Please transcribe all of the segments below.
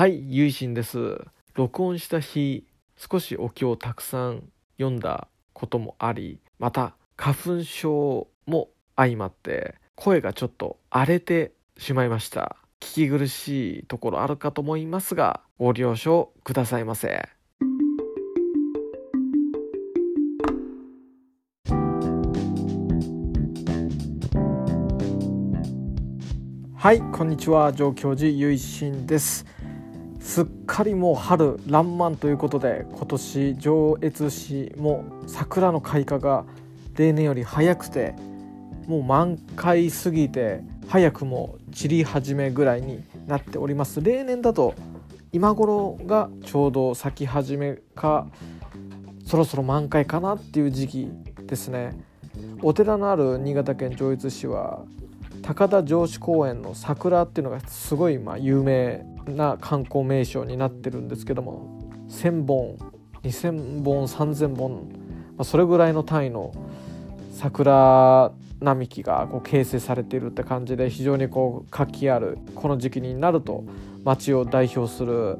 はいゆいしんです。録音した日少しお経をたくさん読んだこともありまた花粉症も相まって声がちょっと荒れてしまいました。聞き苦しいところあるかと思いますがご了承くださいませ。はいこんにちは。上京寺ゆいしんです。すっかりもう春爛漫ということで今年上越市も桜の開花が例年より早くてもう満開すぎて早くも散り始めぐらいになっております。例年だと今頃がちょうど咲き始めかそろそろ満開かなっていう時期ですね。お寺のある新潟県上越市は高田城址公園の桜っていうのがすごいまあ有名な観光名所になってるんですけども1,000本2,000本3,000本、まあ、それぐらいの単位の桜並木がこう形成されているって感じで非常にこう活気あるこの時期になると町を代表する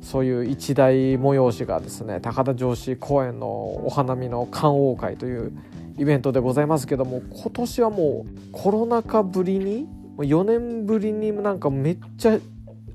そういう一大催しがですね高田城址公園のお花見の観桜会というイベントでございますけども今年はもうコロナ禍ぶりに4年ぶりになんかめっちゃ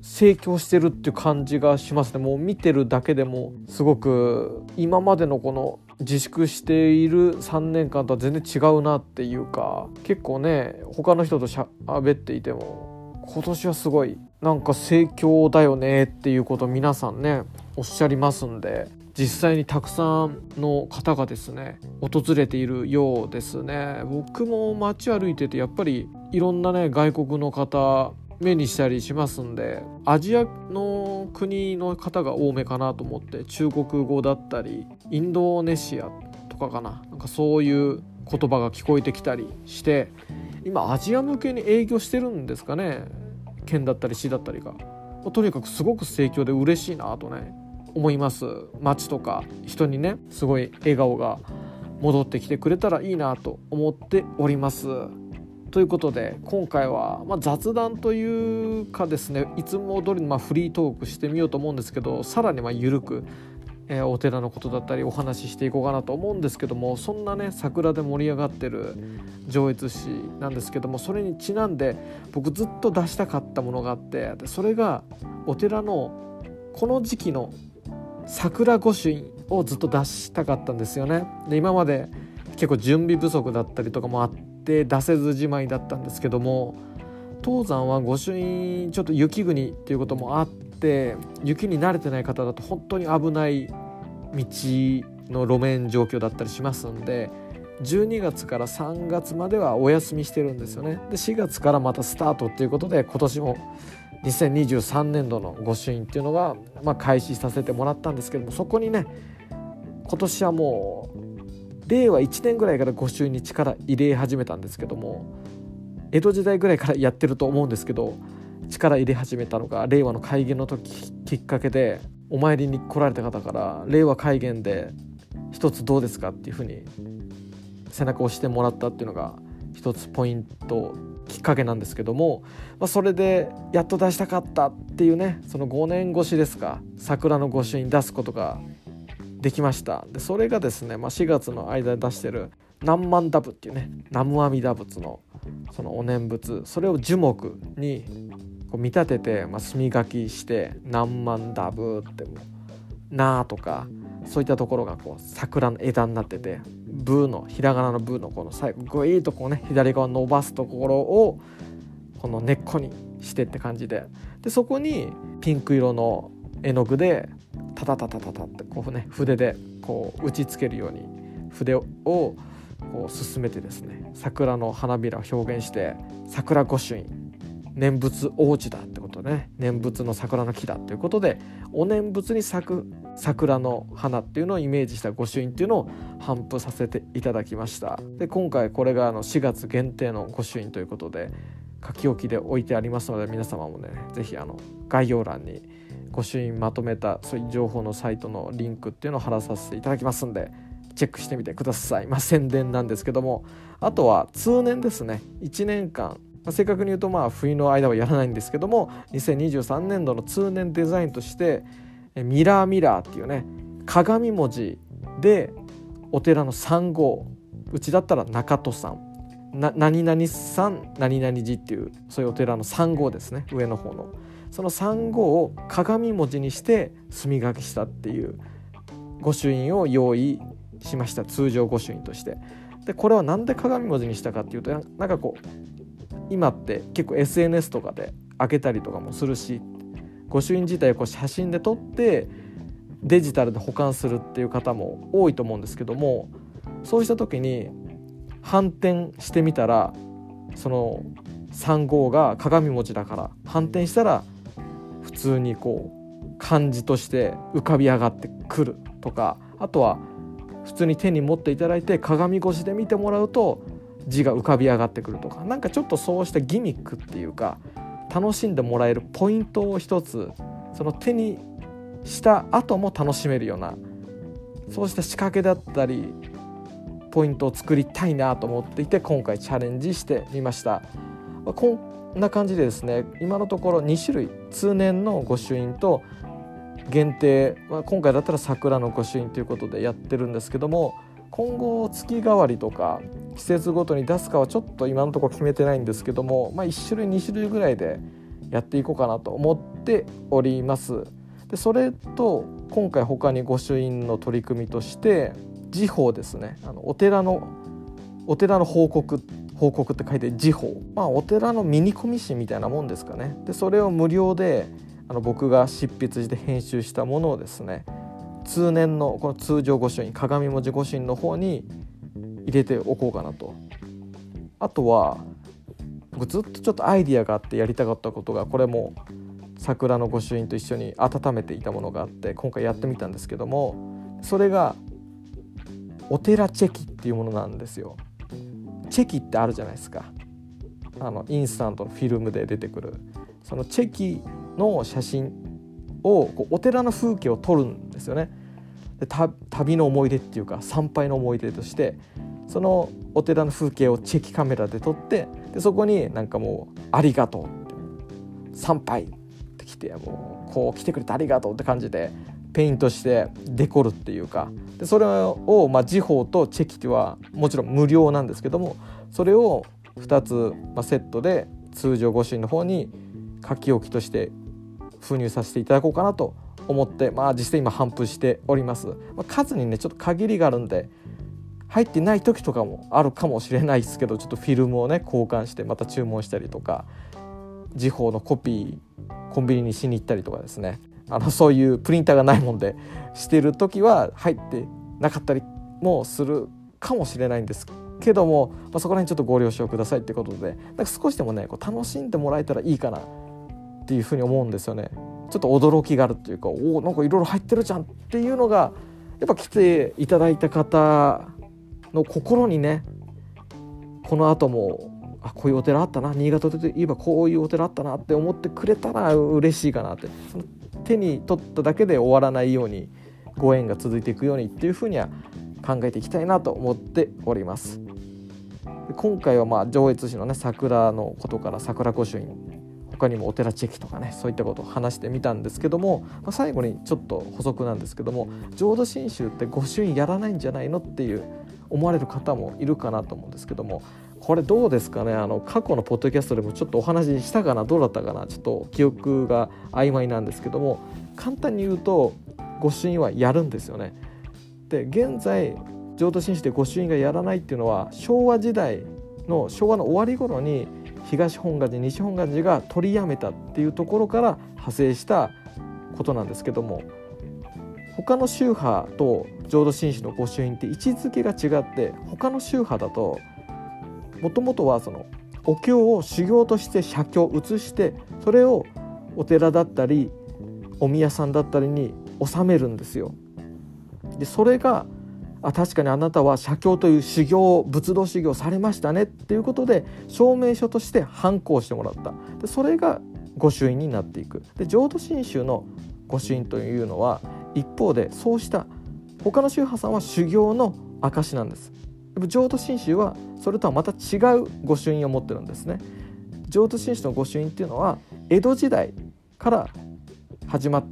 盛況してるっていう感じがしますね。もう見てるだけでもすごく今までのこの自粛している3年間とは全然違うなっていうか結構ね他の人としゃべっていても今年はすごいなんか盛況だよねっていうことを皆さんねおっしゃりますんで実際にたくさんの方がですね訪れているようですね。僕も街歩いててやっぱりいろんなね外国の方目にしたりしますんでアジアの国の方が多めかなと思って中国語だったりインドネシアとかかな。なんかそういう言葉が聞こえてきたりして今アジア向けに営業してるんですかね？県だったり市だったりが。とにかくすごく盛況で嬉しいなとね思います。街とか人にねすごい笑顔が戻ってきてくれたらいいなと思っております。ということで今回は、まあ、雑談というかですねいつも通りのまフリートークしてみようと思うんですけどさらにま緩く、えー、お寺のことだったりお話ししていこうかなと思うんですけどもそんなね桜で盛り上がってる上越市なんですけどもそれにちなんで僕ずっと出したかったものがあってそれがお寺のこの時期の桜御朱印をずっと出したかったんですよね。で今まで結構準備不足だったりとかもあって出せずじまいだったんですけども東山は御朱印ちょっと雪国っていうこともあって雪に慣れてない方だと本当に危ない道の路面状況だったりしますんで12月から3月まではお休みしてるんですよね。で4月からまたスタートっていうことで今年も2023年度の御朱印っていうのが、まあ、開始させてもらったんですけどもそこにね今年はもう令和1年ぐらいから御朱印に力入れ始めたんですけども江戸時代ぐらいからやってると思うんですけど力入れ始めたのが令和の改元の時きっかけでお参りに来られた方から令和改元で一つどうですかっていうふうに背中を押してもらったっていうのが一つポイントきっかけなんですけども、まあ、それでやっと出したかったっていうねその5年越しですか桜の御朱印出すことができました。でそれがですね、まあ、4月の間で出してる南蛮ダブっていうね南無阿弥陀仏のそのお念仏。それを樹木にこう見立てて、まあ、墨書きして南蛮ダブっても「な」とかそういったところがこう桜の枝になっててブーのひらがなのブーのこの最後グイーとこうね左側伸ばすところをこの根っこにしてって感じで。でそこにピンク色の絵の具でタタタタタタってこうね筆でこう打ちつけるように筆をこう進めてですね桜の花びらを表現して桜御朱印。念仏王子だってことね。念仏の桜の木だということでお念仏に咲く桜の花っていうのをイメージした御朱印っていうのを頒布させていただきました。で今回これがあの4月限定の御朱印ということで書き置きで置いてありますので皆様もね是非概要欄に御朱印まとめたそういう情報のサイトのリンクっていうのを貼らさせていただきますんでチェックしてみてください。まあ宣伝なんですけどもあとは通年ですね。1年間。まあ、正確に言うとまあ冬の間はやらないんですけども2023年度の通年デザインとしてミラーミラーっていうね鏡文字でお寺の三号うちだったら中戸さん。な何々さん何々寺っていうそういうお寺の三号ですね。上の方の。その三号を鏡文字にして墨書きしたっていう御朱印を用意しました。通常御朱印として。でこれは何で鏡文字にしたかっていうとなんかこう今って結構 SNS とかで開けたりとかもするし御朱印自体をこう写真で撮ってデジタルで保管するっていう方も多いと思うんですけどもそうした時に反転してみたらその3号が鏡文字だから反転したら普通にこう漢字として浮かび上がってくるとかあとは普通に手に持っていただいて鏡越しで見てもらうと字が浮かび上がってくるとか何かちょっとそうしたギミックっていうか楽しんでもらえるポイントを一つその手にした後も楽しめるようなそうした仕掛けだったりポイントを作りたいなと思っていて今回チャレンジしてみました。こんな感じでですね今のところ2種類通年の御朱印と限定、まあ、今回だったら桜の御朱印ということでやってるんですけども今後月替わりとか季節ごとに出すかはちょっと今のところ決めてないんですけども、まあ、1種類2種類ぐらいでやっていこうかなと思っております。でそれと今回他に御朱印の取り組みとして時報ですねあのお寺のお寺の報告報告って書いて時報。まあお寺のミニコミ誌みたいなもんですかね。でそれを無料であの僕が執筆して編集したものをですね通年のこの通常御朱印鏡文字御朱印の方に入れておこうかなと。あとは僕ずっとちょっとアイディアがあってやりたかったことがこれも桜の御朱印と一緒に温めていたものがあって今回やってみたんですけどもそれがお寺チェキっていうものなんですよ。チェキってあるじゃないですか。あのインスタントのフィルムで出てくる。そのチェキの写真をこうお寺の風景を撮るんですよね。で旅の思い出っていうか参拝の思い出としてそのお寺の風景をチェキカメラで撮ってでそこになんかもう「ありがとう」って「参拝」って来てもうこう来てくれてありがとうって感じでペイントしてデコるっていうか。でそれを、まあ、時報とチェキはもちろん無料なんですけどもそれを2つ、まあ、セットで通常御朱印の方に書き置きとして封入させていただこうかなと思って、まあ、実際今頒布しております、まあ、数にねちょっと限りがあるんで入ってない時とかもあるかもしれないですけどちょっとフィルムをね交換してまた注文したりとか時報のコピーコンビニにしに行ったりとかですね。あのそういうプリンターがないもんでしてる時は入ってなかったりもするかもしれないんですけども、まあ、そこら辺ちょっとご了承くださいってことでなんか少しでもねこう楽しんでもらえたらいいかなっていうふうに思うんですよね。ちょっと驚きがあるっていうかおおなんかいろいろ入ってるじゃんっていうのがやっぱ来ていただいた方の心にねこの後もあこういうお寺あったな新潟といえばこういうお寺あったなって思ってくれたら嬉しいかなって手に取っただけで終わらないようにご縁が続いていくようにっていうふうには考えていきたいなと思っております。今回はまあ上越市のね桜のことから桜御朱印他にもお寺チェキとかねそういったことを話してみたんですけども、まあ、最後にちょっと補足なんですけども浄土真宗って御朱印やらないんじゃないのっていう思われる方もいるかなと思うんですけどもこれどうですかね？あの過去のポッドキャストでもちょっとお話ししたかな？どうだったかな？ちょっと記憶が曖昧なんですけども簡単に言うと御朱印はやるんですよね。で現在浄土真宗で御朱印がやらないっていうのは昭和時代の昭和の終わり頃に東本願寺西本願寺が取りやめたっていうところから派生したことなんですけども他の宗派と浄土真宗の御朱印って位置づけが違って他の宗派だともともとはそのお経を修行として写経写してそれをお寺だったりお宮さんだったりに納めるんですよ。でそれがあ確かにあなたは写経という修行仏道修行されましたねっていうことで証明書として反抗してもらった。でそれが御朱印になっていく。で浄土真宗の御朱印というのは一方でそうした他の宗派さんは修行の証なんです。浄土真宗はそれとはまた違う御朱印を持ってるんですね。浄土真宗の御朱印っていうのは江戸時代から始まっ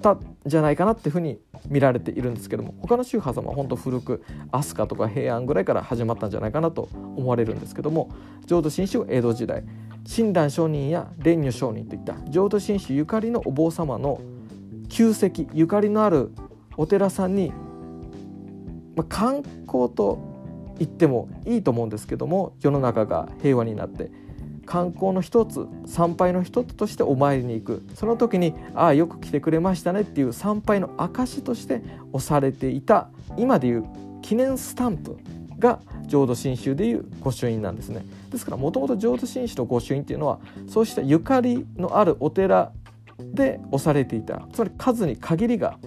たんじゃないかなっていうふうに見られているんですけども他の宗派様は本当古く飛鳥とか平安ぐらいから始まったんじゃないかなと思われるんですけども浄土真宗は江戸時代。親鸞上人や蓮如上人といった。浄土真宗ゆかりのお坊様の旧跡ゆかりのあるお寺さんに、まあ、観光と言ってもいいと思うんですけども世の中が平和になって観光の一つ参拝の一つとしてお参りに行く。その時に「ああよく来てくれましたね」っていう参拝の証として押されていた今でいう記念スタンプが浄土真宗でいう御朱印なんですね。ですからもともと浄土真宗の御朱印っていうのはそうしたゆかりのあるお寺で押されていた。つまり数に限りが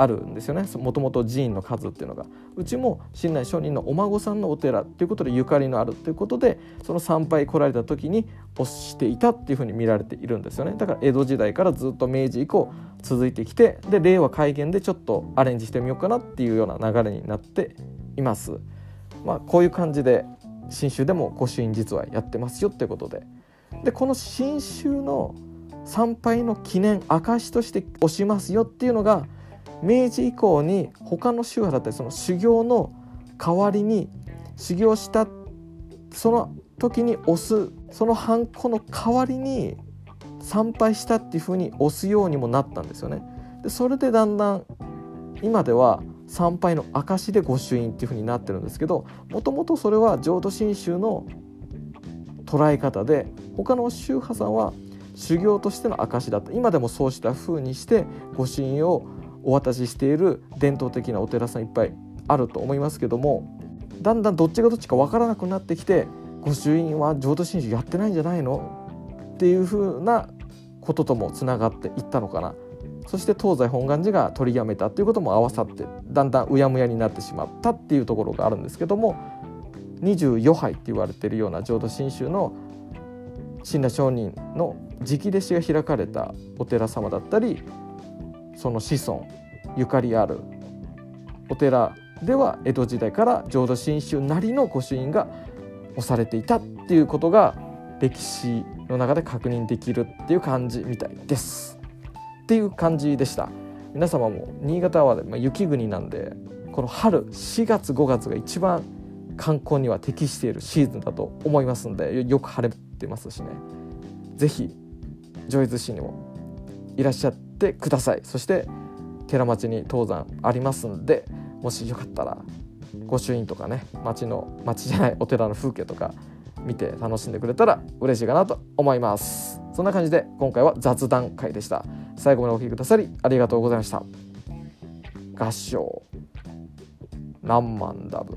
あるんですよね。もともと寺院の数っていうのが。うちも親鸞上人のお孫さんのお寺ということでゆかりのあるということでその参拝来られた時に押していたっていうふうに見られているんですよね。だから江戸時代からずっと明治以降続いてきてで令和改元でちょっとアレンジしてみようかなっていうような流れになっています。まあ、こういう感じで新州でも御朱印実はやってますよってことで。でこの新州の参拝の記念証として押しますよっていうのが明治以降に他の宗派だったりその修行の代わりに修行したその時に押すそのハンコの代わりに参拝したっていうふうに押すようにもなったんですよね。でそれでだんだん今では参拝の証で御朱印っていうふうになってるんですけどもともとそれは浄土真宗の捉え方で他の宗派さんは修行としての証だった今でもそうしたふうにして御朱印をお渡ししている伝統的なお寺さんいっぱいあると思いますけどもだんだんどっちがどっちか分からなくなってきて御朱印は浄土真宗やってないんじゃないの？っていうふうなことともつながっていったのかな。そして東西本願寺が取りやめたということも合わさってだんだんうやむやになってしまったっていうところがあるんですけども24杯って言われてるような浄土真宗の親鸞上人の直弟子が開かれたお寺様だったりその子孫ゆかりある。お寺では江戸時代から浄土真宗なりの御朱印が押されていたっていうことが歴史の中で確認できるっていう感じみたいです。っていう感じでした。皆様も新潟は、ま雪国なんでこの春4月5月が一番観光には適しているシーズンだと思いますんでよく晴れてますしね。是非上越市にもいらっしゃってください。そして寺町に登山ありますんでもしよかったら御朱印とかね町の町じゃないお寺の風景とか見て楽しんでくれたら嬉しいかなと思います。そんな感じで今回は雑談会でした。最後までお聴きくださりありがとうございました。合唱。何万ダブ。